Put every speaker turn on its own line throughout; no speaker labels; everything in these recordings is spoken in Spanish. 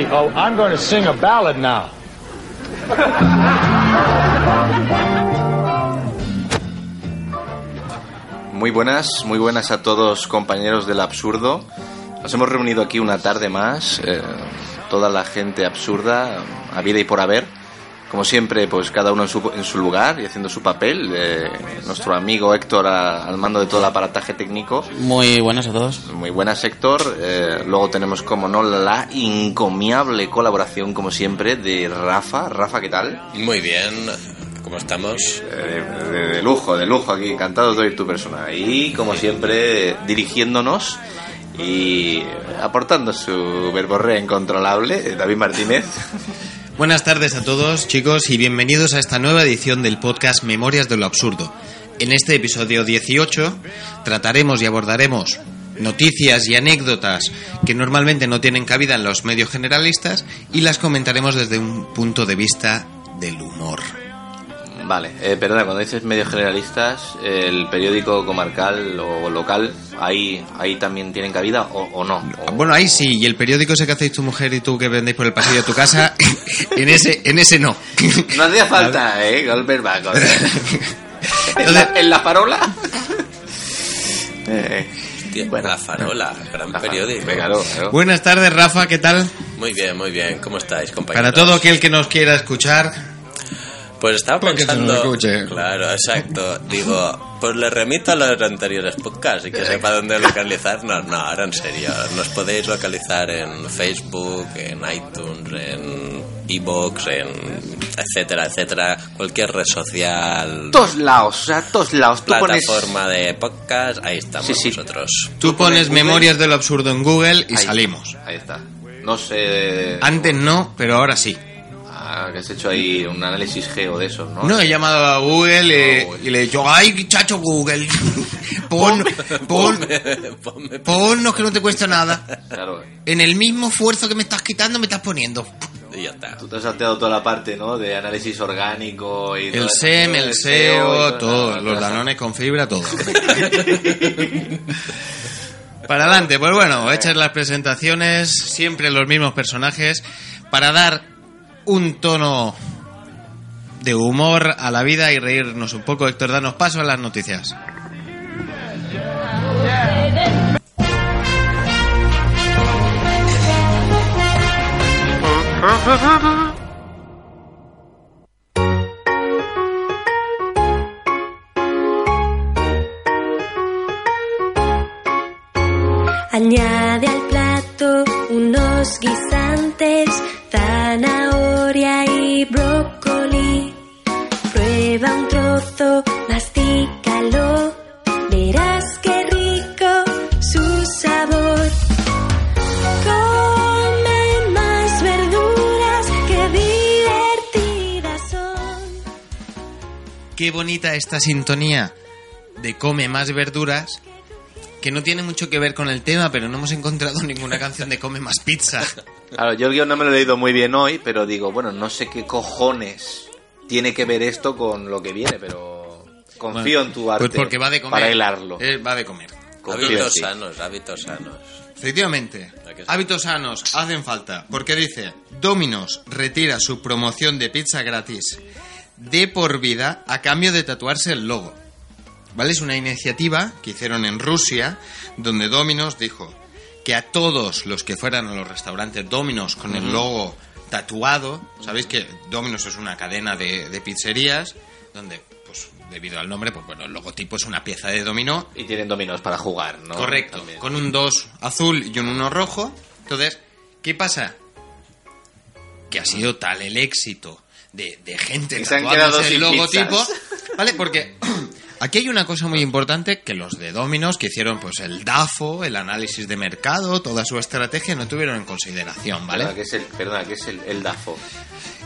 oh, I'm going to sing a ballad now.
Muy buenas, muy buenas a todos compañeros del absurdo. Nos hemos reunido aquí una tarde más, eh, toda la gente absurda, a vida y por haber. Como siempre, pues cada uno en su, en su lugar y haciendo su papel. Eh, nuestro amigo Héctor a- al mando de todo el aparataje técnico.
Muy buenas a todos.
Muy buenas, Héctor. Eh, luego tenemos, como no, la encomiable colaboración, como siempre, de Rafa. Rafa, ¿qué tal?
Muy bien, ¿cómo estamos?
Eh, de, de lujo, de lujo aquí, encantado de oír tu persona. Y como siempre, dirigiéndonos y aportando su verborrea incontrolable, eh, David Martínez.
Buenas tardes a todos, chicos, y bienvenidos a esta nueva edición del podcast Memorias de lo Absurdo. En este episodio 18 trataremos y abordaremos noticias y anécdotas que normalmente no tienen cabida en los medios generalistas y las comentaremos desde un punto de vista del humor.
Vale, eh, perdona, cuando dices medios generalistas, el periódico comarcal o local, ¿ahí, ahí también tienen cabida o, o no? O-
Bueno, ahí sí, y el periódico ese que hacéis tu mujer y tú que vendéis por el pasillo de tu casa, en ese, en ese no.
No hacía falta, ¿eh? Golper back, ¿En,
Entonces-
la, en la farola? Eh,
Tío, La Farola, gran periódico.
Venga, claro, claro.
Buenas tardes, Rafa, ¿qué tal?
Muy bien, muy bien. ¿Cómo estáis, compañeros?
Para todo aquel que nos quiera escuchar,
Pues estaba pensando...
escuche.
Claro, exacto. Digo, pues le remito a los anteriores podcasts y que sepa dónde localizarnos. No, ahora en serio. Nos podéis localizar en Facebook, en iTunes, en Evox, en etcétera, etcétera. Cualquier red social,
Todos lados, o sea, todos lados. Tú pones...
plataforma de podcast, ahí estamos
Sí, sí.
nosotros.
tú pones
Google.
Memorias de lo Absurdo en Google y
Ahí.
salimos.
Ahí está. No sé...
Antes no, pero ahora sí.
Ah, que has hecho ahí un análisis geo de esos, ¿no?
No, he llamado a Google eh,
No,
y le he dicho, ay, chacho Google, pon, pon,
Ponme-
ponnos que no te cuesta nada.
Claro.
En el mismo esfuerzo que me estás quitando, me estás poniendo.
y ya está.
Tú te has salteado toda la parte, ¿no? De análisis orgánico y...
El SEM, el SEO, todo,
no,
los danones con fibra, todo. Para adelante, pues bueno, hechas las presentaciones, siempre los mismos personajes, para dar un tono de humor a la vida y reírnos un poco. Héctor, danos paso a las noticias.
Añade al plato unos guisantes, zanahoria y brócoli. Prueba un trozo, mastícalo, verás qué rico su sabor. Come más verduras, qué divertidas son.
Qué bonita esta sintonía de come más verduras, que no tiene mucho que ver con el tema, pero no hemos encontrado ninguna canción de come más pizza.
Claro, yo el guion no me lo he leído muy bien hoy, pero digo, bueno, no sé qué cojones tiene que ver esto con lo que viene, pero confío
Bueno,
en tu arte
Pues porque va de comer.
para hilarlo.
Eh, va de comer.
Confío
Hábitos sanos, hábitos sanos.
Efectivamente, hábitos sanos hacen falta, porque dice, Dominos retira su promoción de pizza gratis de por vida a cambio de tatuarse el logo. ¿Vale? Es una iniciativa que hicieron en Rusia, donde Dominos dijo que a todos los que fueran a los restaurantes Dominos con el logo tatuado, sabéis que Dominos es una cadena de, de pizzerías, donde, pues, debido al nombre, pues bueno, el logotipo es una pieza de dominó
Y tienen dominos para jugar, ¿no?
Correcto,
También.
con un 2 azul y un 1 rojo. Entonces, ¿qué pasa? Que ha sido tal el éxito de, de gente
Que se han quedado sin
logotipo,
pizzas.
¿vale? Porque aquí hay una cosa muy importante que los de Dominos que hicieron pues el DAFO, el análisis de mercado, toda su estrategia no tuvieron en consideración,
Perdona,
¿vale?
que es el, perdona, que es el, el DAFO.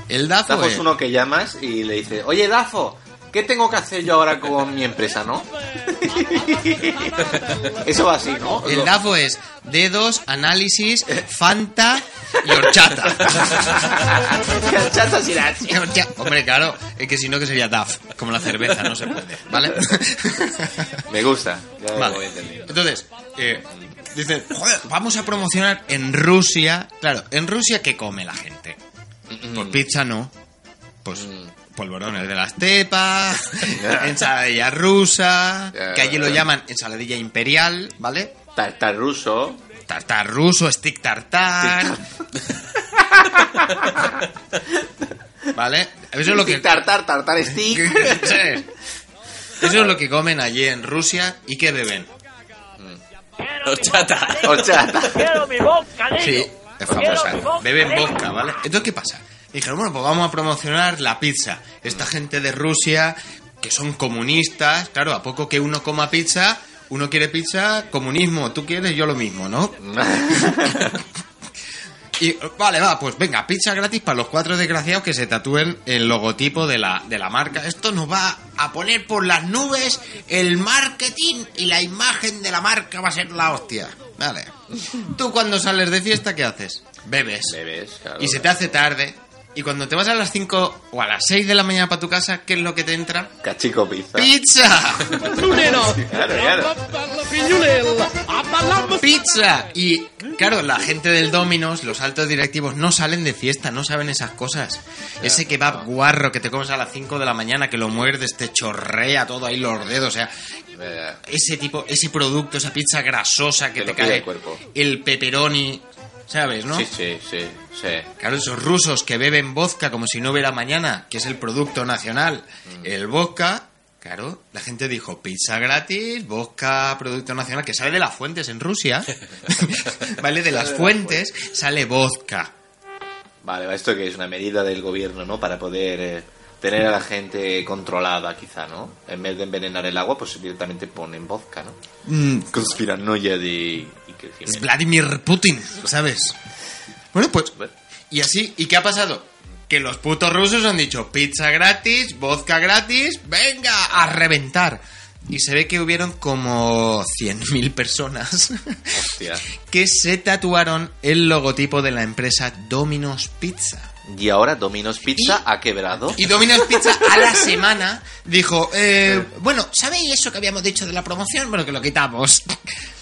El DAFO,
DAFO es
es-
uno que llamas y le dices, oye, DAFO, ¿qué tengo que hacer yo ahora con mi empresa, no? Eso va así, ¿no?
el DAFO es dedos, análisis, Fanta y horchata.
Chata sriracha.
Horcha- Hombre, claro, es que si no que sería DAF, como la cerveza, no se puede, ¿vale?
Me gusta. Ya
Vale.
lo.
Entonces, eh, dicen, joder, vamos a promocionar en Rusia. Claro, en Rusia, ¿qué come la gente? Pues pizza no. Pues polvorones de la estepa, ensaladilla rusa, que allí lo llaman ensaladilla imperial, ¿vale?
Tartar ruso.
Tartar ruso, stick tartar. ¿Vale? Eso es lo que...
Tartar, tartar stick.
Eso es lo que comen allí en Rusia y que beben.
Horchata.
Horchata.
Quiero mi.
Sí, es famosa. Beben vodka, ¿vale? Entonces, ¿qué pasa? Dijeron, bueno, pues vamos a promocionar la pizza. Esta gente de Rusia, que son comunistas, claro, a poco que uno coma pizza, uno quiere pizza, comunismo, tú quieres, yo lo mismo, ¿no? Y vale, va, pues venga, pizza gratis para los cuatro desgraciados que se tatúen el logotipo de la, de la marca. Esto nos va a poner por las nubes el marketing y la imagen de la marca va a ser la hostia. Vale. Tú cuando sales de fiesta, ¿qué haces? Bebes.
Bebes, claro.
Y se te hace tarde. Y cuando te vas a las 5 o a las 6 de la mañana para tu casa, ¿qué es lo que te entra?
Cachico pizza.
¡Pizza!
Claro, claro.
¡Pizza! Y claro, la gente del Dominos, los altos directivos, no salen de fiesta, no saben esas cosas. Ese kebab guarro que te comes a las 5 de la mañana, que lo muerdes, te chorrea todo ahí los dedos, o sea, ese tipo, ese producto, esa pizza grasosa que
Te
cae,
el cuerpo.
el pepperoni, ¿sabes, no?
Sí, sí, sí, sí.
Claro, esos rusos que beben vodka como si no hubiera mañana, que es el producto nacional, el vodka, claro, la gente dijo pizza gratis, vodka producto nacional, que sale de las fuentes en Rusia, ¿vale? De las fuentes sale vodka.
Vale, esto que es una medida del gobierno, ¿no? Para poder eh, tener a la gente controlada, quizá, ¿no? En vez de envenenar el agua, pues directamente ponen vodka, ¿no?
Mm,
Conspiranoia de... y
es. Vladimir Putin, ¿sabes? Bueno, pues, y así, ¿y qué ha pasado? Que los putos rusos han dicho pizza gratis, vodka gratis, venga, a reventar. Y se ve que hubieron como 100.000 personas
Hostia.
que se tatuaron el logotipo de la empresa Domino's Pizza.
Y ahora Domino's Pizza ha quebrado.
Y Domino's Pizza a la semana dijo, eh, bueno, ¿sabéis eso que habíamos dicho de la promoción? Bueno, que lo quitamos.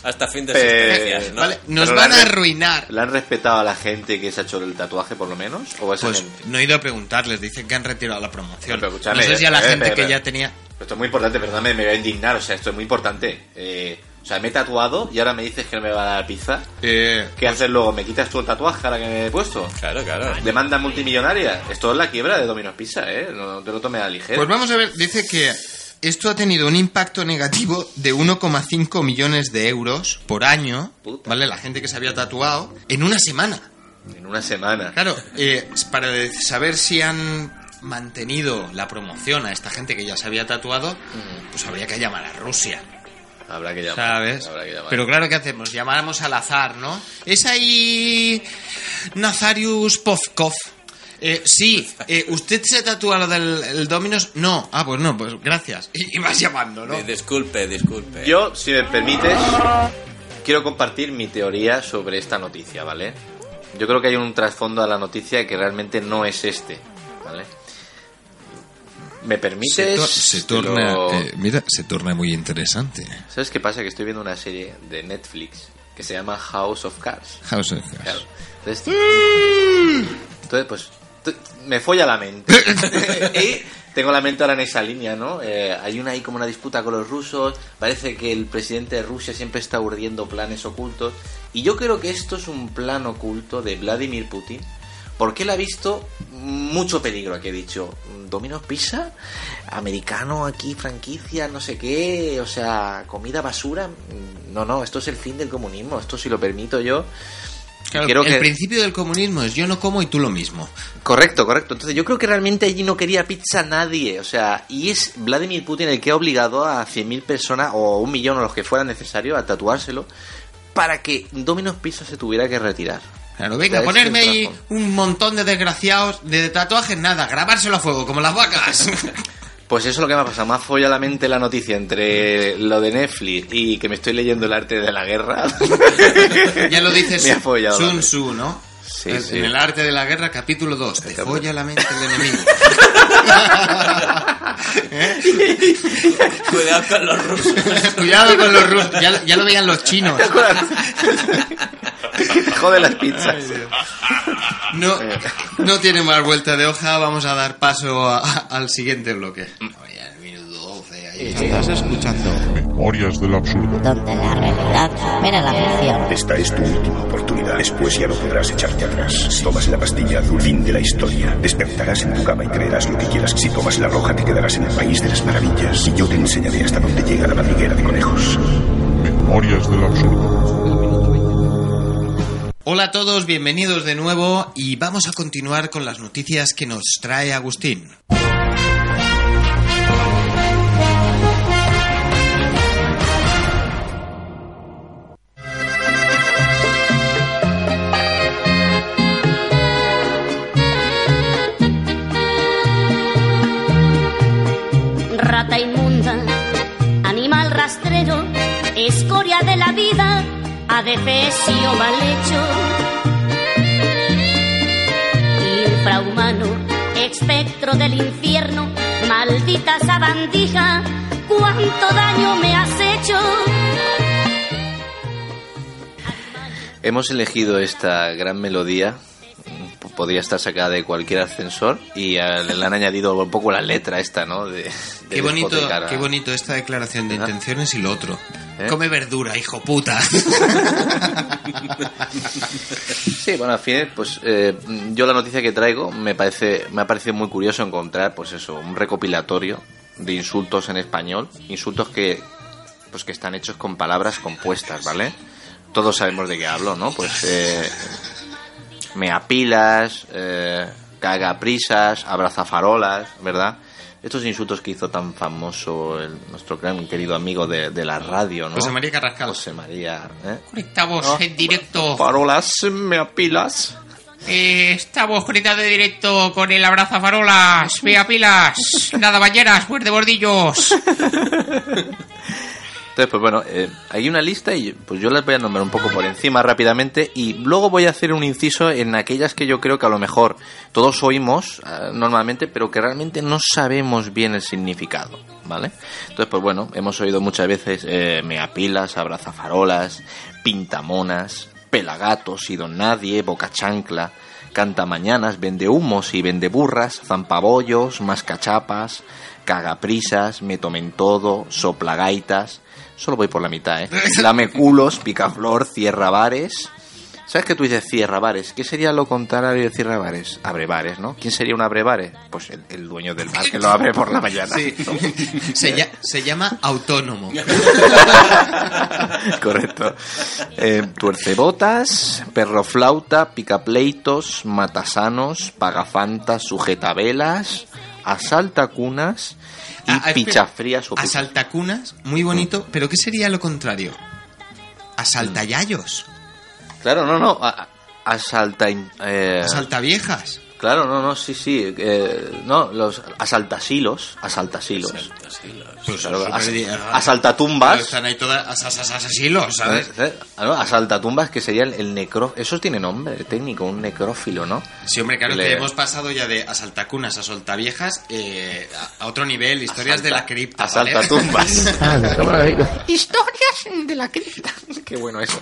Hasta fin de existencias, ¿no?
Vale, nos
Pero
van a arruinar.
¿Le han respetado a la gente que se ha hecho el tatuaje, por lo menos? ¿O esa
Pues
gente?
no he ido a preguntarles, dicen que han retirado la promoción.
Pero
No sé si a la
eh,
gente
eh,
que
eh.
ya tenía...
Esto es muy importante, perdóname, me voy a indignar. O sea, esto es muy importante. Eh, o sea, me he tatuado y ahora me dices que no me va a dar pizza.
Eh,
¿Qué haces luego? ¿Me quitas tú el tatuaje ahora que me he puesto?
Claro, claro.
Demanda multimillonaria. Esto es la quiebra de Domino's Pizza, ¿eh? No te lo tomes a ligero.
Pues vamos a ver, dice que esto ha tenido un impacto negativo de 1,5 millones de euros por año,
Puta.
¿vale? La gente que se había tatuado en una semana.
En una semana.
Claro, eh, para saber si han mantenido la promoción a esta gente que ya se había tatuado, pues habría que llamar a Rusia,
Habrá que llamar.
¿sabes?
Habrá que llamar.
Pero claro, ¿qué hacemos? Llamamos al azar, ¿no? Es ahí Nazarius Povkov. Eh, sí, eh, ¿usted se tatúa lo del el Dominos? No. Ah, pues no, pues gracias. Y, y vas llamando, ¿no?
Di- Disculpe, disculpe.
Yo, si me permites, quiero compartir mi teoría sobre esta noticia, ¿vale? Yo creo que hay un trasfondo a la noticia que realmente no es este, ¿vale? ¿Me permites?
Se, tor- se
Te
torna,
lo-
eh, mira, se torna muy interesante.
¿Sabes qué pasa? Que estoy viendo una serie de Netflix que se llama House of Cards.
House of Cards.
Claro. Entonces, entonces, pues, me folla la mente. y tengo la mente ahora en esa línea, ¿no? Eh, hay una ahí como una disputa con los rusos. Parece que el presidente de Rusia siempre está urdiendo planes ocultos. Y yo creo que esto es un plan oculto de Vladimir Putin. Porque él ha visto mucho peligro aquí, he dicho, Domino's Pizza, americano aquí, franquicia, no sé qué, o sea, comida basura. No, no, esto es el fin del comunismo, esto si lo permito yo.
Claro, el
que-
principio del comunismo es yo no como y tú lo mismo.
Correcto, correcto. Entonces yo creo que realmente allí no quería pizza nadie. O sea, y es Vladimir Putin el que ha obligado a 100.000 personas o un millón o los que fuera necesario a tatuárselo para que Domino's Pizza se tuviera que retirar.
Claro, venga, ponerme ahí un montón de desgraciados de tatuajes, nada, grabárselo a fuego, como las vacas.
Pues eso es lo que me ha pasado. Me ha follado la mente la noticia entre lo de Netflix y que me estoy leyendo el arte de la guerra.
ya lo dices
Me ha follado la
Sun. Tzu, ¿no?
Sí,
en
sí.
el arte de la guerra, capítulo 2. Te folla la mente del enemigo.
Cuidado con los rusos.
Cuidado con los rusos. Ya, ya lo veían los chinos.
Jode las pizzas.
No, no tiene más vuelta de hoja. Vamos a dar paso a- al siguiente bloque. Estás escuchando.
Memorias del absurdo.
donde la realidad supera la ficción.
Esta es tu última oportunidad. Después ya no podrás echarte atrás. Si tomas la pastilla azul, fin de la historia. Despertarás en tu cama y creerás lo que quieras. Si tomas la roja, te quedarás en el país de las maravillas. Y yo te enseñaré hasta dónde llega la madriguera de conejos.
Memorias del absurdo.
Hola a todos, bienvenidos de nuevo y vamos a continuar con las noticias que nos trae Agustín.
Escoria de la vida, adefesio mal hecho. Infrahumano, espectro del infierno, maldita sabandija, cuánto daño me has hecho.
Hemos elegido esta gran melodía. p- Podría estar sacada de cualquier ascensor y le han añadido un poco la letra esta, ¿no? De, de
Qué bonito,
a-
qué bonito esta declaración de
¿Verdad?
intenciones y lo otro.
¿Eh?
Come verdura, hijo puta.
Sí, bueno, al fin, pues eh, yo la noticia que traigo me parece, me ha parecido muy curioso encontrar, pues eso, un recopilatorio de insultos en español, insultos que, pues que están hechos con palabras compuestas, ¿vale? Todos sabemos de qué hablo, ¿no? Pues eh, me apilas, eh, cagaprisas, abrazafarolas, ¿verdad? Estos insultos que hizo tan famoso el- nuestro gran querido amigo de, de la radio, ¿no?
José María Carrascal.
José María, ¿eh?
Estamos en directo.
Farolas, me apilas.
Eh, estamos conectados de directo con el abraza farolas, vea pilas, nada bañeras, muerde bordillos.
Entonces, pues bueno, eh, hay una lista y pues yo las voy a nombrar un poco por encima rápidamente y luego voy a hacer un inciso en aquellas que yo creo que a lo mejor todos oímos eh, normalmente, pero que realmente no sabemos bien el significado, ¿vale? Entonces, pues bueno, hemos oído muchas veces eh, meapilas, abrazafarolas, pintamonas, pelagatos y don nadie, boca chancla, cantamañanas, vende humos y vende burras, zampabollos, mascachapas, cagaprisas, me tomen todo, soplagaitas. Solo voy por la mitad, ¿eh? Lameculos, picaflor, cierra bares. ¿Sabes que tú dices cierra bares? ¿Qué sería lo contrario de cierra bares? Abre bares, ¿no? ¿Quién sería un abre bares? Pues el, el dueño del bar que lo abre por la mañana.
Sí. se, lla- se llama autónomo.
Correcto. Eh, tuercebotas, perroflauta, picapleitos, matasanos, pagafantas, sujetavelas, asaltacunas y
Ah,
pichafrías o
Asaltacunas, muy bonito, pero ¿qué sería lo contrario? Asaltayayos,
Claro, no, no. a- Asalta. Eh,
asaltaviejas.
Claro, no, no, sí, sí. eh, no, los asaltasilos. Asaltasilos.
Pues
Claro, as- asaltatumbas.
Están ahí todas as- as- as- asilos, ¿sabes?
¿sabes? ¿Eh? Ah, no, Asaltatumbas, que sería el, el necro... Eso tiene nombre técnico, un necrófilo, ¿no?
Sí, hombre, claro
Le-
que hemos pasado ya de asaltacunas a soltaviejas eh, a a otro nivel, historias de la cripta. ¿vale?
Asaltatumbas. Historias de la cripta. Qué bueno eso.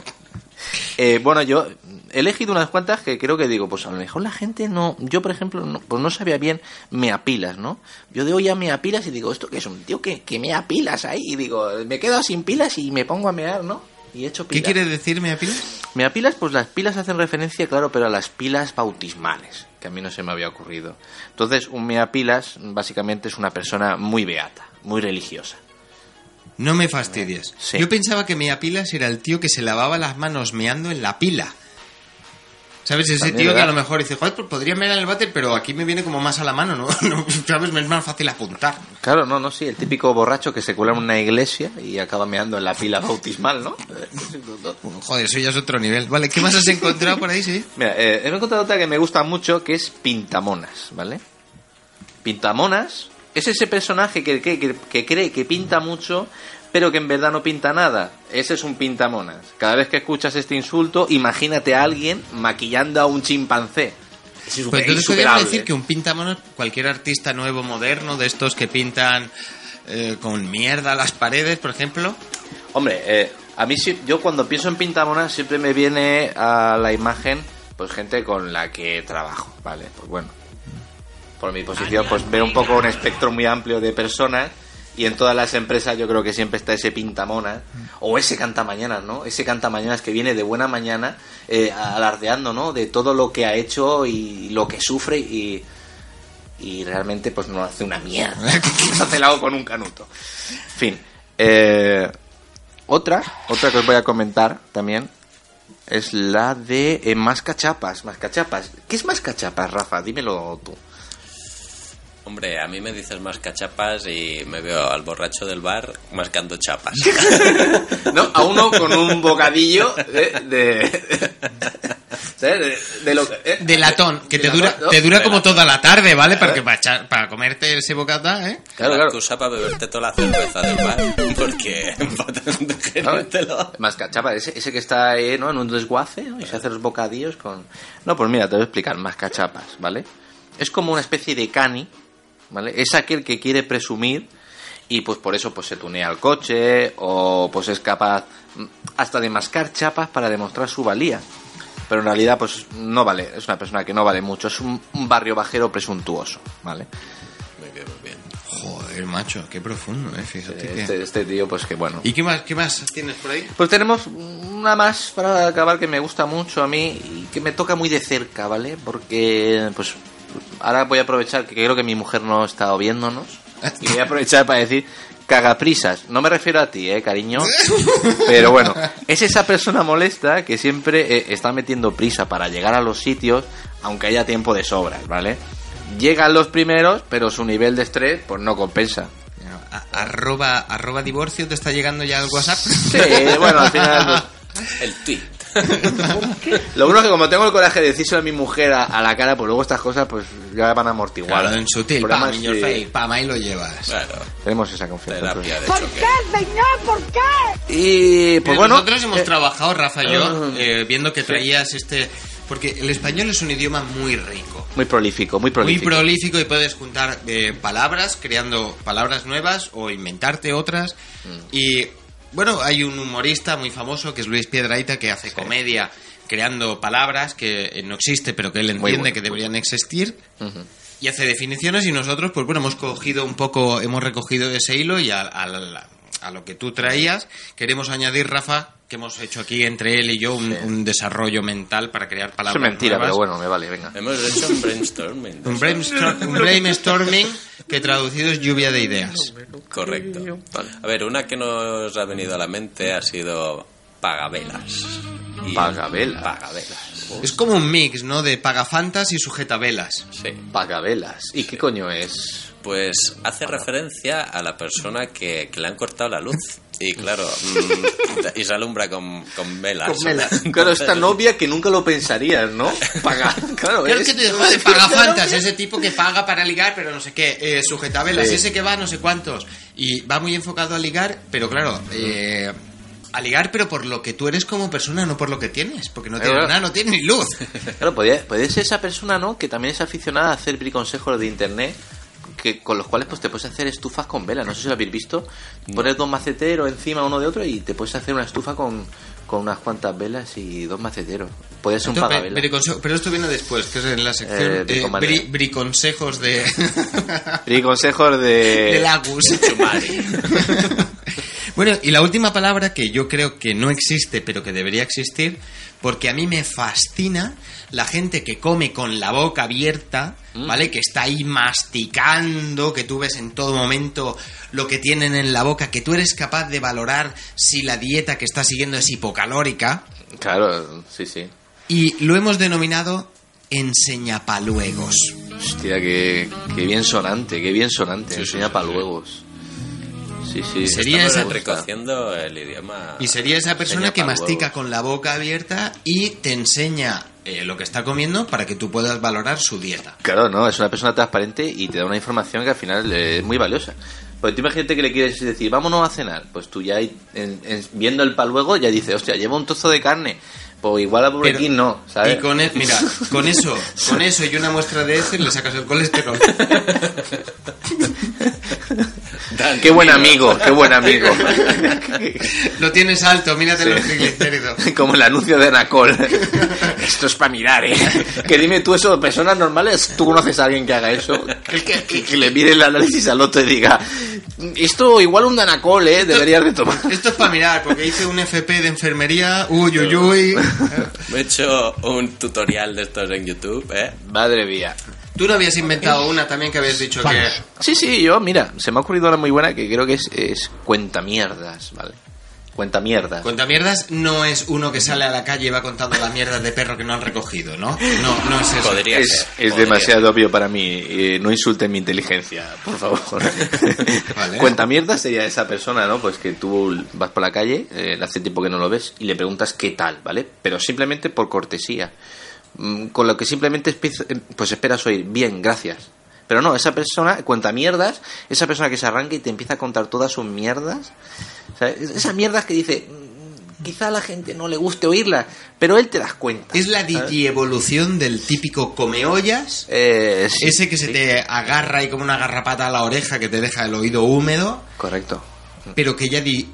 Eh, bueno, yo he elegido unas cuantas que creo que digo, pues a lo mejor la gente no. Yo, por ejemplo, no, pues no sabía bien me apilas, ¿no? Yo de hoy a me apilas y digo, ¿esto qué es? Un tío que, que me apilas ahí. Y digo, me quedo sin pilas y me pongo a mear, ¿no? Y he hecho
¿Qué quiere Apil?
Me apilas, pues las pilas hacen referencia, claro, pero a las pilas bautismales, que a mí no se me había ocurrido. Entonces, un me apilas básicamente es una persona muy beata, muy religiosa.
No me fastidies.
Sí.
Yo pensaba que Meapilas era el tío que se lavaba las manos meando en la pila. ¿Sabes? Ese
También,
tío que a lo mejor dice, joder, pues podría mear en el váter, pero aquí me viene como más a la mano, ¿no? No, ¿Sabes? Me es más fácil apuntar.
Claro, no, no, sí, el típico borracho que se cuela en una iglesia y acaba meando en la pila bautismal, ¿no?
Joder, eso ya es otro nivel. Vale, ¿qué más has encontrado por ahí, sí?
Mira, eh, he encontrado otra que me gusta mucho, que es Pintamonas, ¿vale? Pintamonas es ese personaje que, que, que- que cree que pinta mucho, pero que en verdad no pinta nada. Ese es un pintamonas. Cada vez que escuchas este insulto, imagínate a alguien maquillando a un chimpancé. Es
Pues entonces podríamos decir que un pintamonos, cualquier artista nuevo, moderno, de estos que pintan eh, con mierda las paredes, por ejemplo.
Hombre, eh, a mí sí, yo cuando pienso en pintamonas siempre me viene a la imagen pues gente con la que trabajo, ¿vale? Pues bueno, por mi posición pues veo un poco un espectro muy amplio de personas y en todas las empresas yo creo que siempre está ese pintamonas o ese cantamañanas, ¿no? Ese cantamañanas que viene de buena mañana eh, alardeando, ¿no? De todo lo que ha hecho y lo que sufre y, y realmente pues no hace una mierda. Se hace el agua con un canuto. En fin, eh, otra, otra que os voy a comentar también es la de eh, mascachapas, mascachapas. ¿Qué es mascachapas, Rafa? Dímelo tú.
Hombre, a mí me dices más cachapas y me veo al borracho del bar mascando chapas.
No, a uno con un bocadillo de... de, ¿sabes? de, de lo que- eh,
De latón, que
de
te dura,
¿no?
te dura como
latón.
toda la tarde, ¿vale? Para, echar- para comerte ese bocata, ¿eh?
Claro,
la
claro.
excusa para beberte toda la cerveza del bar. Porque para digerírtelo.
Mascachapa, ese, ese que está ahí, ¿no? En un desguace ¿no? y se hace los bocadillos con... No, pues mira, te voy a explicar. Mascachapas, ¿vale? Es como una especie de cani, ¿vale? Es aquel que quiere presumir y pues por eso pues se tunea el coche o pues es capaz mm, hasta de mascar chapas para demostrar su valía. Pero en realidad pues no vale, es una persona que no vale mucho, es un, un barrio bajero presuntuoso, ¿vale?
Muy bien, muy bien.
Joder, macho, qué profundo, ¿eh? Fíjate que...
Este, este tío pues que bueno.
¿Y qué más, qué más tienes por ahí?
Pues tenemos una más para acabar que me gusta mucho a mí y que me toca muy de cerca, ¿vale? Porque, pues, ahora voy a aprovechar que creo que mi mujer no está viéndonos y voy a aprovechar para decir cagaprisas. No me refiero a ti, ¿eh, cariño? Pero bueno, es esa persona molesta que siempre eh, está metiendo prisa para llegar a los sitios aunque haya tiempo de sobras, ¿vale? Llegan los primeros, pero su nivel de estrés pues no compensa.
A- Arroba, arroba divorcio, ¿te está llegando ya el WhatsApp?
Sí, bueno, al final... pues,
El tweet.
Lo bueno es que como tengo el coraje de decírselo a mi mujer a, a la cara, pues luego estas cosas pues ya van amortiguadas.
Claro, en sutil, pam,
es
in your
que
face, pam, ahí lo llevas.
Claro.
Tenemos esa confianza.
¿Por qué, señor? ¿Por qué?
Y pues
Pero
bueno,
nosotros hemos
eh,
trabajado, Rafa y yo,
ah,
eh, viendo que traías este... Porque el español es un idioma muy rico.
muy prolífico, muy
Muy
prolífico.
prolífico y puedes juntar eh, palabras, creando palabras nuevas o inventarte otras.
Mm.
Y bueno, hay un humorista muy famoso que es Luis Piedraita que hace comedia creando palabras que eh, no existe pero que él entiende
bueno.
que deberían existir. Y hace definiciones y nosotros pues bueno hemos cogido un poco hemos recogido ese hilo y a, a a lo que tú traías queremos añadir Rafa que hemos hecho aquí entre él y yo un, un desarrollo mental para crear
Eso
palabras
es mentira,
nuevas.
pero bueno, me vale, venga.
Hemos hecho un brainstorming.
Un, brainstorm- un brainstorming que traducido es lluvia de ideas.
Correcto. A ver, una que nos ha venido a la mente ha sido pagavelas. Y-
Pagavelas.
Pagavelas.
Es como un mix, ¿no? De pagafantas y sujetavelas.
Sí.
Pagavelas. ¿Y qué coño es?
Pues hace referencia a la persona que, que le han cortado la luz. Y claro, mm, y se alumbra con, con velas.
Claro, esta novia que nunca lo pensarías, ¿no? Pagar, claro,
Claro
es-
que te joder, pagafantas, ese tipo que paga para ligar, pero no sé qué, eh, sujetabelas,
Sí.
ese que va no sé cuántos. Y va muy enfocado a ligar, pero claro, eh, a ligar, pero por lo que tú eres como persona, no por lo que tienes, porque no
Claro.
nada, no tienes ni luz.
Claro, podría, puede ser esa persona, ¿no? Que también es aficionada a hacer consejos de internet. Que, con los cuales pues te puedes hacer estufas con vela. No sé si lo habéis visto. Pones dos maceteros encima uno de otro y te puedes hacer una estufa con, con unas cuantas velas y dos maceteros. Puede ser un pagavela.
briconse- pero esto viene después, que es en la sección
Eh,
eh, bri- briconsejos de,
Y consejos de...
de Lagus. bueno, y la última palabra que yo creo que no existe, pero que debería existir, porque a mí me fascina la gente que come con la boca abierta, ¿vale? Que está ahí masticando, que tú ves en todo momento lo que tienen en la boca, que tú eres capaz de valorar si la dieta que está siguiendo es hipocalórica.
Claro, sí, sí.
Y lo hemos denominado enseñapaluegos.
Hostia, qué, qué bien sonante, qué bien sonante.
Sí, sí,
Enseña
sí, sí.
luegos. Sí, sí.
Sería
está
esa-
el idioma.
Y sería esa persona que mastica con la boca abierta y te enseña eh, lo que está comiendo para que tú puedas valorar su dieta.
Claro, no, es una persona transparente y te da una información que al final eh, es muy valiosa. Pues tú imagínate que le quieres decir, vámonos a cenar. Pues tú ya en- en- viendo el paluego ya dices, hostia, lleva un trozo de carne. Pues igual a Burger King no, ¿sabes?
Y con e- mira, con eso, con eso y una muestra de ese le sacas el colesterol.
Qué buen amigo, qué buen amigo.
Lo tienes alto, mírate los triglicéridos.
Como el anuncio de Anacol. Esto es para mirar, ¿eh? Que dime tú eso, personas normales, ¿tú conoces a alguien que haga eso? Que, que- que le mire el análisis al otro y diga, esto igual un Danacol, ¿eh? Deberías de tomar.
Esto es para mirar, porque hice un FP de enfermería, uy, uy, uy.
Me he hecho un tutorial de estos en YouTube, ¿eh?
Madre mía.
Tú no habías inventado una también que habías dicho que...
Sí, sí, yo, mira, se me ha ocurrido una muy buena que creo que es, es cuenta mierdas, ¿vale? Cuenta mierdas.
Cuenta mierdas no es uno que sale a la calle y va contando las mierdas de perro que no han recogido, ¿no? No, no es eso.
Podría
Es,
ser.
es
podría
demasiado obvio para mí. eh, no insulten mi inteligencia, por favor.
Vale.
Cuenta mierda sería esa persona, ¿no? Pues que tú vas por la calle, eh, hace tiempo que no lo ves, y le preguntas qué tal, ¿vale? Pero simplemente por cortesía. Mm, Con lo que simplemente eh, pues esperas oír, bien, gracias. Pero no, esa persona cuenta mierdas, esa persona que se arranca y te empieza a contar todas sus mierdas. ¿sabes? Esas mierdas que dice, "Mm, quizá a la gente no le guste oírla, pero él te das cuenta.
Es la digievolución del típico comeollas,
Eh, sí,
ese que se
sí,
te agarra ahí como una garrapata a la oreja que te deja el oído húmedo,
Correcto.
pero que ya di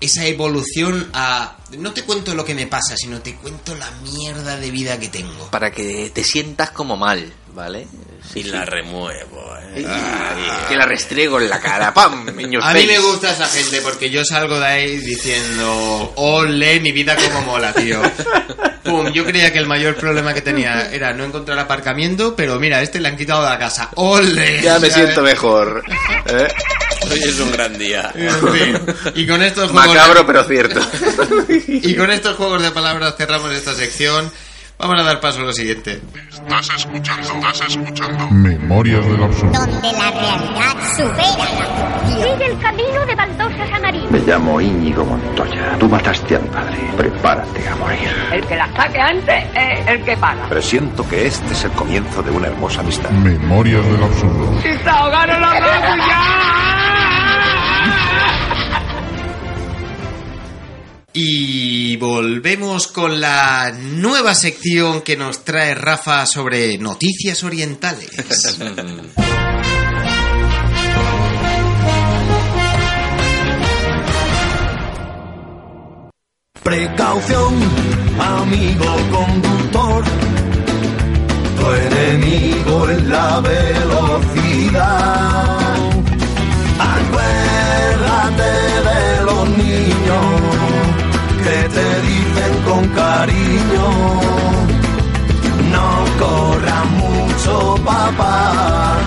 esa evolución a no te cuento lo que me pasa, sino te cuento la mierda de vida que tengo.
Para que te sientas como mal, ¿vale?
Y la remuevo, ¿eh?
Y que la restriego en la cara, ¡pam!
A mí me gusta esa gente porque yo salgo de ahí diciendo, ole, mi vida como mola, tío. Pum, yo creía que el mayor problema que tenía era no encontrar aparcamiento, pero mira, a este le han quitado la casa. ¡Ole!
Ya me
¿Sabes?
siento mejor. ¿eh?
Hoy es un gran día.
En fin, Y con estos juegos
Macabro, pero cierto.
y con estos juegos de palabras cerramos esta sección. Vamos a dar paso a lo siguiente.
Estás escuchando, estás escuchando. Memorias del absurdo.
Donde la realidad supera la ficción. Sigue el camino de baldosas amarillas.
Me llamo Íñigo Montoya. Tú mataste al padre. Prepárate a morir.
El que la saque antes es el que paga.
Presiento que este es el comienzo de una hermosa amistad.
Memorias del absurdo.
¡Si se ahogaron
Y volvemos con la nueva sección que nos trae Rafa sobre noticias orientales.
Precaución, amigo conductor. Tu enemigo es la velocidad. Con cariño. No corra mucho, papá.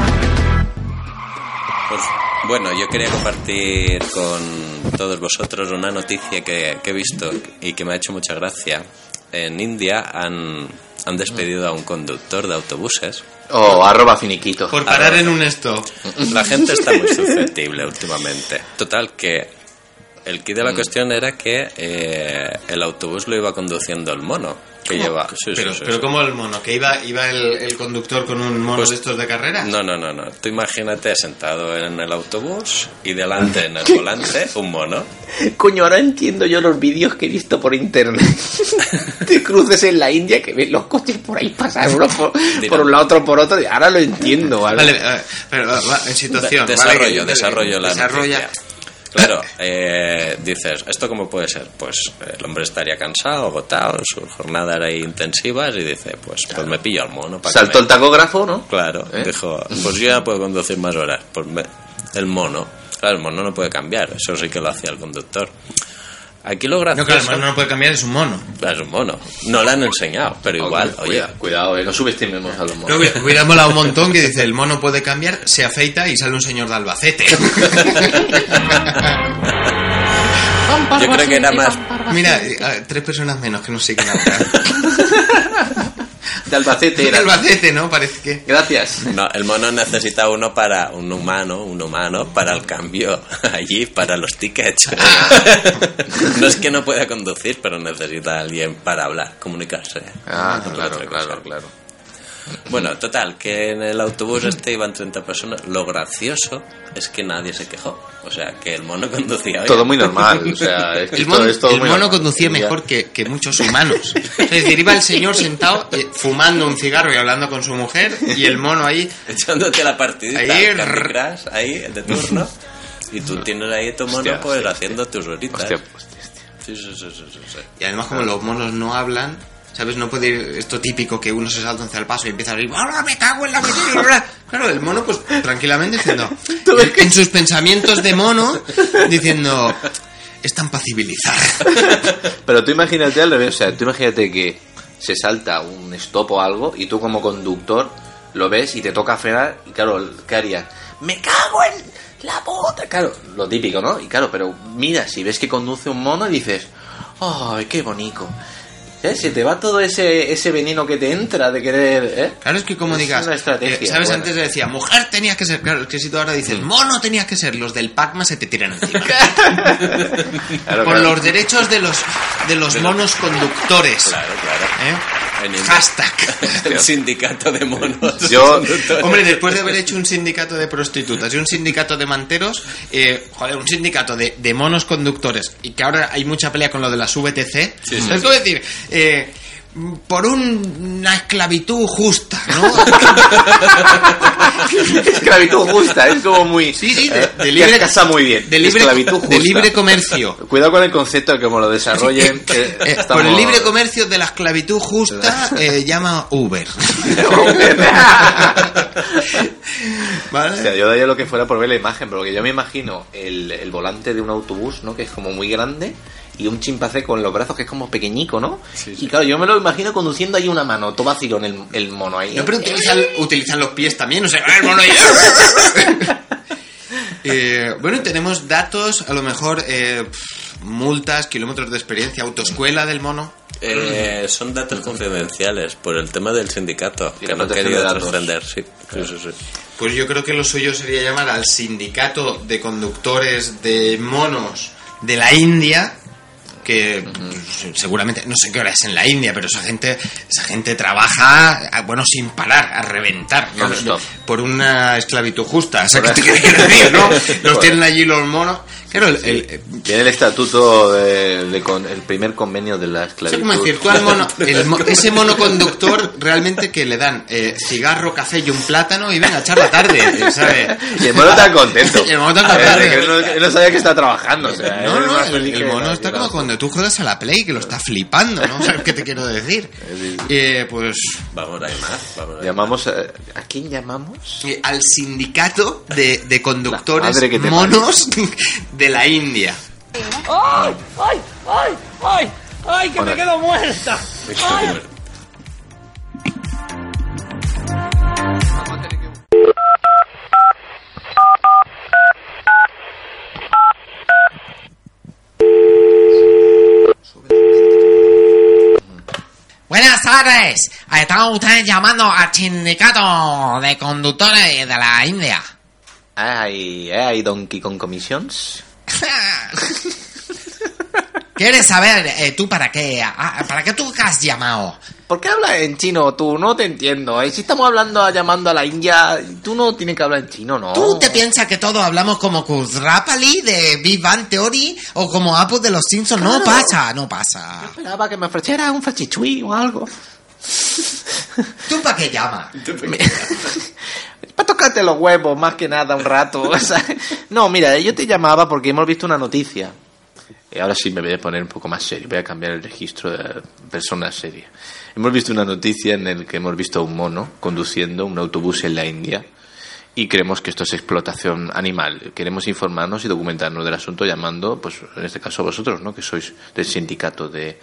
Pues, bueno, yo quería compartir con todos vosotros una noticia que, que he visto y que me ha hecho mucha gracia. En India han, han despedido a un conductor de autobuses.
O arroba finiquito.
Por parar en un stop.
La gente está muy susceptible últimamente. Total, que el kit de la
Mm.
cuestión era que eh, el autobús lo iba conduciendo el mono que lleva. Sí, sí,
pero,
sí,
pero
sí.
como el mono, que iba, iba el, el conductor con un mono
Pues-
de estos de carrera.
No, no, no, no. Tú imagínate sentado en el autobús y delante en el volante un mono.
Coño, ahora entiendo yo los vídeos que he visto por internet. Te cruces en la India que ves los coches por ahí pasar uno por, por un lado, otro por otro. y Ahora lo entiendo, ¿vale?
Vale, eh, pero va, en situación.
Desarrollo, desarrollo la
Desarrolla.
noticia. Claro, eh, dices, ¿esto cómo puede ser? Pues el hombre estaría cansado, agotado, sus jornadas eran intensivas y dice, pues, pues me pillo al mono. para
Saltó el tacógrafo, ¿no?
Claro,
¿Eh?
dijo, pues yo ya puedo conducir más horas. Pues me- el mono, claro, el mono no puede cambiar, eso sí que lo hacía el conductor. Aquí lo
No,
gracioso...
claro, el mono no puede cambiar, es un mono.
Es un mono. No le han enseñado, pero igual, oye.
cuida- cuidado, eh, no subestimemos a los monos.
No, hubiera- hubiera molado un montón que dice, el mono puede cambiar, se afeita y sale un señor de Albacete.
Yo creo que era más...
Mira, eh, tres personas menos que no siguen ahora.
De Albacete
De
era.
Albacete, ¿no? Parece que...
Gracias.
No, el mono necesita uno para un humano, un humano para el cambio allí, para los tickets. no es que no pueda conducir, pero necesita a alguien para hablar, comunicarse.
Ah, claro, claro, claro.
Bueno, total, que en el autobús este iban 30 personas. Lo gracioso es que nadie se quejó. O sea, que el mono conducía bien.
Todo muy normal. O sea, es que
El
todo
mono,
es todo
el
muy
mono
normal.
conducía mejor que, que muchos humanos. Es decir, iba el señor sentado eh, fumando un cigarro y hablando con su mujer y el mono ahí
Echándote la partidita
Ahí.
Crush, ahí, de turno. Y tú tienes ahí tu mono,
Hostia,
pues,
hostia,
haciendo tus horitas.
Hostia,
Sí, sí, sí, sí, sí, sí.
Y además como los monos no hablan, ¿sabes? No puede ir esto típico que uno se salta hacia el paso y empieza a decir ¡Ahora me cago en la mentira! Claro, el mono pues tranquilamente diciendo, en, en sus pensamientos de mono, diciendo, es tan pacibilizar.
Pero tú imagínate al revés, o sea, tú imagínate que se salta un stop o algo y tú como conductor lo ves y te toca frenar y claro, ¿qué harías? Me cago en la puta. Claro, lo típico, ¿no? Y claro, pero mira, si ves que conduce un mono y dices, ¡ay, qué bonito! ¿Eh? Se te va todo ese, ese veneno que te entra de querer, ¿eh?
Claro, es que como
Es
digas,
una estrategia,
eh, ¿sabes?
buena.
Antes decía, mujer tenía que ser, claro, es que si tú ahora dices, mono tenía que ser, los del Pacma se te tiran encima.
Claro,
Por
claro.
los derechos de los, de los monos conductores.
Claro, claro.
¿Eh?
En el-
Hashtag.
El sindicato de monos.
Yo-.
Hombre, después de haber hecho un sindicato de prostitutas y un sindicato de manteros, eh, joder, un sindicato de, de monos conductores y que ahora hay mucha pelea con lo de las VTC.
Sí, sí,
es como decir, eh, por un- una esclavitud justa, ¿no?
Esclavitud justa, es como muy...
Sí, sí, de,
¿eh?
de libre,
casa muy bien.
de libre,
Esclavitud
de
justa.
libre comercio.
Cuidado con el concepto, que como lo desarrollen. que
Eh, Por el libre comercio de la esclavitud justa eh, llama Uber. ¿Vale?
O sea, yo daría lo que fuera por ver la imagen, pero que yo me imagino el, el volante de un autobús, ¿no? Que es como muy grande y un chimpancé con los brazos que es como pequeñico, ¿no? Y claro, yo me lo imagino conduciendo ahí una mano, todo vacilón el, el mono ahí.
No, pero utilizan, utilizan los pies también, o sea, el mono ahí. Eh, bueno, tenemos datos, a lo mejor eh, multas, kilómetros de experiencia, autoescuela del mono.
Eh, son datos confidenciales por el tema del sindicato,
Y
que no han
protección
querido trascender, sí. Sí, sí, sí.
Pues yo creo que lo suyo sería llamar al sindicato de conductores de monos de la India que pues, seguramente no sé qué hora es en la India pero esa gente esa gente trabaja a- bueno sin parar a reventar ¿no? Por una esclavitud justa o sea, ¿qué te decir, no? los
Por-
tienen allí los monos claro el, el-
Tiene el estatuto, de, de con, el primer convenio de la esclavitud.
como decir, tú al mono, el ese mono conductor realmente que le dan eh, cigarro, café y un plátano y venga a echar la tarde, eh, ¿sabes?
Y el mono está contento.
Y el mono está
A ver,
contento.
él no, sabía que está trabajando. O sea,
No,
él es
no,
más
el, mono está como cuando tú juegas a la Play, que lo está flipando, ¿no? ¿Sabes qué te quiero decir? Eh, pues
Vamos, hay más. Vamos, hay
Llamamos a, ¿a quién llamamos?
eh, al sindicato de, de conductores monos de la India.
¡Ay! ¡Ay! ¡Ay! ¡Ay! ¡Ay! ¡Que me quedo muerta! ¡Ay!
Buenas tardes. Está usted llamando al sindicato de conductores de la India.
¿Hay, ¿Hay Donkey Kong Commissions?
¿Quieres saber eh, tú para qué? Ah, ¿Para qué tú has llamado?
¿Por qué hablas en chino tú? No te entiendo. ¿eh? Si estamos hablando llamando a la India, tú no tienes que hablar en chino, ¿no?
¿Tú te piensas que todos hablamos como Kuzrapali de Big Bang Theory o como Apu de los Simpsons? No pasa, no pasa.
Esperaba que me ofreciera un fachichui o algo.
¿Tú para qué llamas?
Para tocarte los huevos, más que nada, un rato. No, mira, yo te llamaba porque hemos visto una noticia. Y ahora sí me voy a poner un poco más serio. Voy a cambiar el registro de personas serias. Hemos visto una noticia en la que hemos visto a un mono conduciendo un autobús en la India. Y creemos que esto es explotación animal. Queremos informarnos y documentarnos del asunto llamando, pues en este caso vosotros, ¿no? Que sois del sindicato de,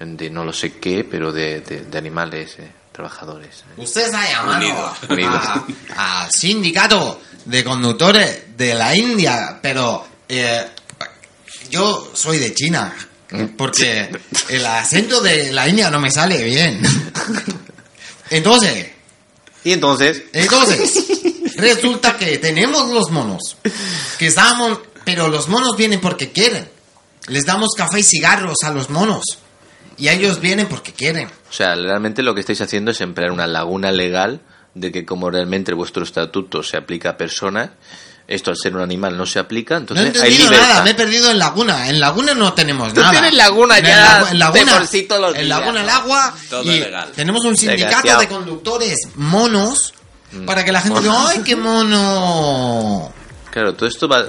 de no lo sé qué, pero de, de- de animales, eh, trabajadores.
Usted está llamando
Unidos. Unidos.
a- al sindicato de conductores de la India, pero eh, yo soy de China, porque el acento de la India no me sale bien. Entonces,
Y entonces,
entonces, resulta que tenemos los monos, que estamos, pero los monos vienen porque quieren. Les damos café y cigarros a los monos.
Y ellos vienen porque quieren.
O sea, realmente lo que estáis haciendo es emplear una laguna legal de que como realmente vuestro estatuto se aplica a personas, esto al ser un animal no se aplica,
No he
entonces hay
entendido nada, me he perdido en Laguna. En Laguna no tenemos
Tú
nada.
tienes Laguna
En
ya
en
de
Laguna,
por sí todos los
en
días,
Laguna el agua.
Todo
y
legal.
Tenemos un sindicato de conductores monos
Mm.
para que la gente diga, ¡ay, qué mono!
Claro, todo esto va...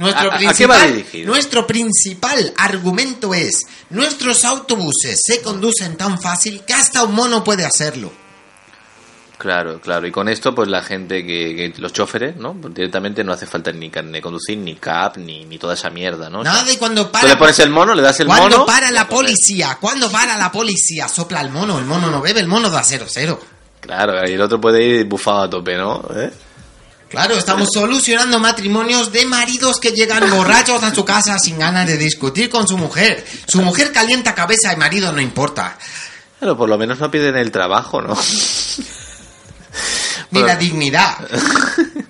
Nuestro
¿A- a- a qué
principal,
va
nuestro principal argumento es, nuestros autobuses se conducen tan fácil que hasta un mono puede hacerlo.
Claro, claro. Y con esto, pues la gente que, que- los choferes, ¿no? Pues directamente no hace falta ni carne de conducir, ni CAP, ni, ni toda esa mierda, ¿no? O sea,
Nada de cuando
Tú
para...
le pones el mono, le das el
cuando
mono.
para la policía, cuando para la policía, sopla el mono, el mono no bebe, el mono da cero cero.
Claro, y el otro puede ir bufado a tope, ¿no? ¿Eh?
Claro, estamos solucionando matrimonios de maridos que llegan borrachos a su casa sin ganas de discutir con su mujer. Su mujer calienta cabeza y marido no importa.
Pero por lo menos no piden el trabajo, ¿no?
Ni la dignidad.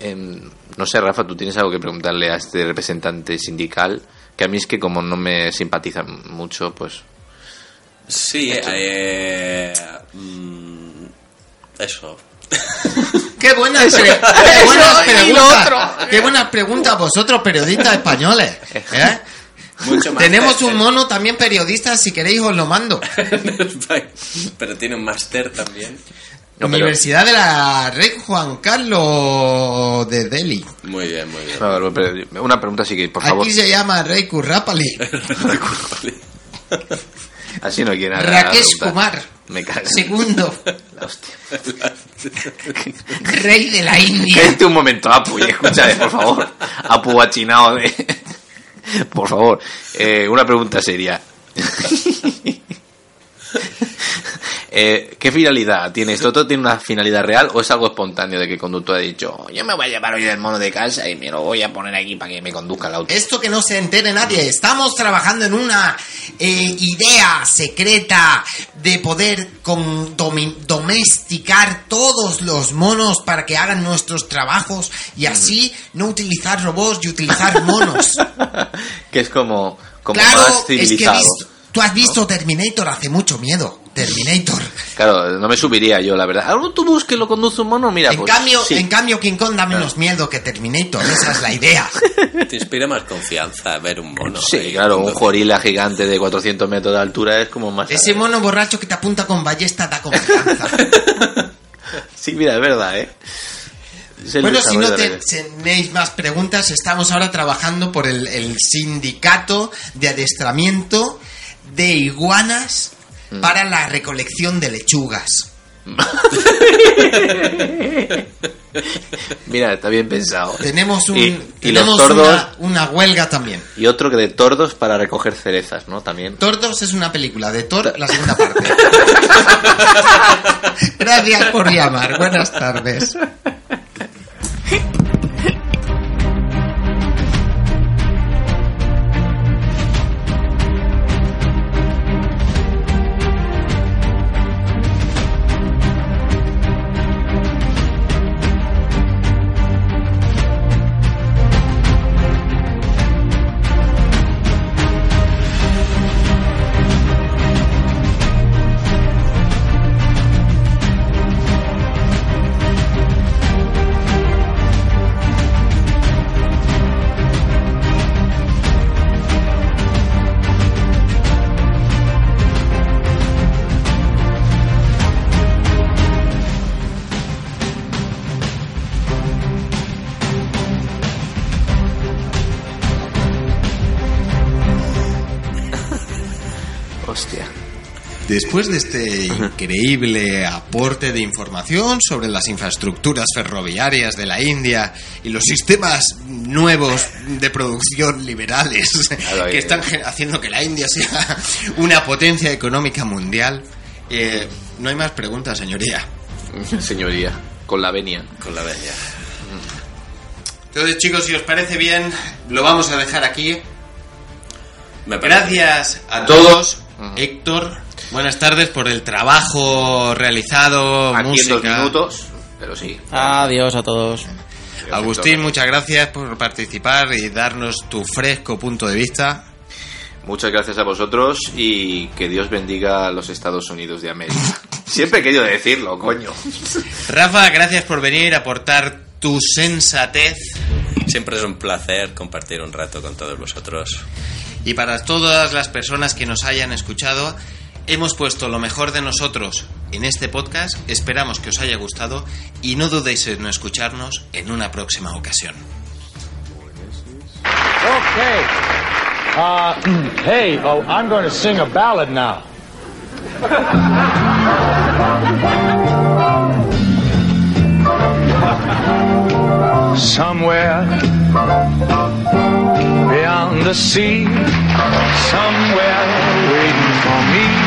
Em, no sé, Rafa, tú tienes algo que preguntarle a este representante sindical, que a mí es que como no me simpatiza mucho, pues...
Sí, eh, mm, eso.
Qué buenas,
Eso,
pre-
eso
qué buenas preguntas. Qué buenas preguntas vosotros, periodistas españoles. ¿eh?
Mucho más.
Tenemos un mono también periodista, si queréis os lo mando.
Pero tiene un máster también.
No, pero-
Universidad de la Rey Juan Carlos de Delhi.
Muy bien, muy bien.
Pero una pregunta sí que, por favor.
Aquí se llama Rey Kurrapali.
Así no quiere nada.
Rakesh. Kumar.
Me cago.
Segundo.
La hostia.
Rey de la India.
Cállate un momento, Apu, y escúchame, por favor. Apu achinado de... Por favor, eh, una pregunta seria. Eh, ¿Qué finalidad tiene esto? ¿Todo tiene una finalidad real o es algo espontáneo de que el conductor ha dicho yo me voy a llevar hoy el mono de casa y me lo voy a poner aquí para que me conduzca el auto?
Esto que no se entere nadie. Estamos trabajando en una eh, idea secreta de poder con- domesticar todos los monos para que hagan nuestros trabajos y así no utilizar robots y utilizar monos.
Que es como, como
claro,
más
es que
civilizado.
visto- tú has visto Terminator, hace mucho miedo. Terminator.
Claro, no me subiría yo, la verdad. ¿Un autobús que lo conduce un mono? Mira,
En
pues,
cambio,
sí.
en cambio King Kong da menos miedo que Terminator, esa es la idea.
Te inspira más confianza ver un mono.
Sí,
ahí
claro, un gorila gigante de 400 metros de altura es como más...
Ese mono borracho que te apunta con ballesta da confianza.
Sí, mira, es verdad, ¿eh?
Bueno, si no te- tenéis más preguntas, estamos ahora trabajando por el, el sindicato de adestramiento de iguanas
Mm.
para la recolección de lechugas.
Mira, está bien pensado.
Tenemos, un,
Y- y
tenemos
los tordos-
una, una huelga también.
Y otro que de tordos para recoger cerezas, ¿no? También.
Tordos es una película de Thor, la segunda parte. Gracias por llamar. Buenas tardes. Después de este increíble aporte de información sobre las infraestructuras ferroviarias de la India y los sistemas nuevos de producción liberales que están haciendo que la India sea una potencia económica mundial, eh, no hay más preguntas, señoría.
Señoría, con la venia.
Con la bella.
Entonces, chicos, si os parece bien, lo vamos a dejar aquí. Gracias a todos. Héctor, buenas tardes por el trabajo realizado,
Aquí en dos
música.
minutos, pero sí.
Adiós a todos.
Agustín, muchas gracias por participar y darnos tu fresco punto de vista.
Muchas gracias a vosotros y que Dios bendiga a los Estados Unidos de América. Siempre he querido decirlo, coño.
Rafa, gracias por venir a aportar tu sensatez.
Siempre es un placer compartir un rato con todos vosotros.
Y para todas las personas que nos hayan escuchado, hemos puesto lo mejor de nosotros en este podcast. Esperamos que os haya gustado y no dudéis en escucharnos en una próxima ocasión.
Okay. Uh, hey, oh, I'm going to sing a ballad now. Somewhere beyond the sea, somewhere waiting for me.